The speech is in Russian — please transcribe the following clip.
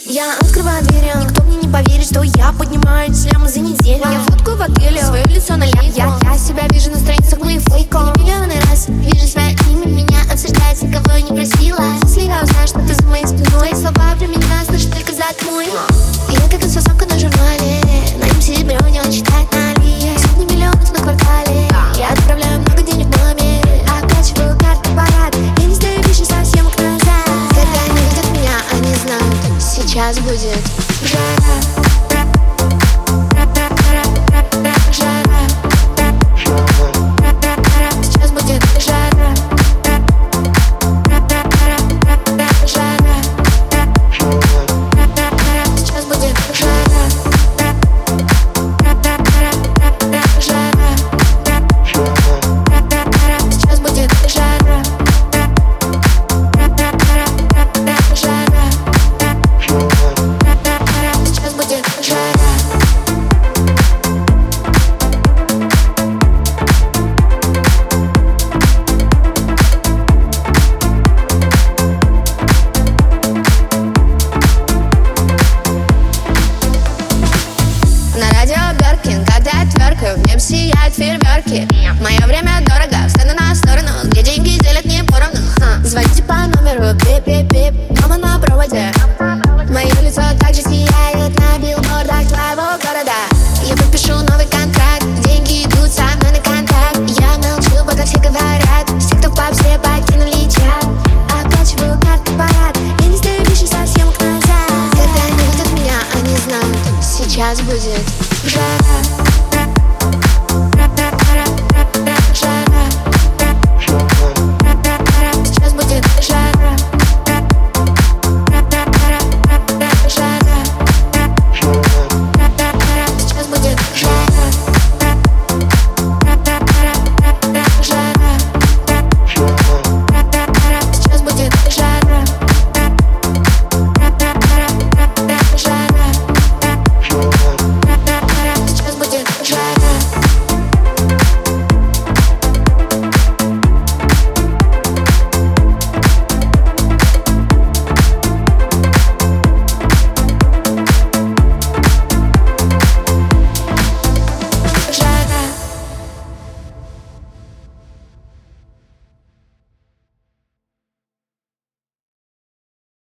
Я открываю двери, никто мне не поверит, что я поднимаю слямы за неделю. Я фоткаю в отеле, свое лицо на ляп я, я себя вижу на страницах моих фейков Миллионы раз вижу свое имя, меня обсуждать, никого не просила. Если я узнаю, что ты за моей спиной. Слова про меня слышишь только за твой Я как инфосамка на журнале. На им серебро не читать Сейчас будет. Жара сияют фейерверки. Мое время дорого, встану на сторону, где деньги делят не поровну. Ха. Звоните по номеру, пип-пип-пип, мама на проводе? Мое лицо также сияет на билбордах твоего города. Я подпишу новый контракт, деньги идут со мной на контакт. Я молчу, пока все говорят, все, кто в паб, все покинули чат Оплачиваю карты парад, я не знаю, вижу совсем к назад. Когда они видят меня, они знают, сейчас будет жара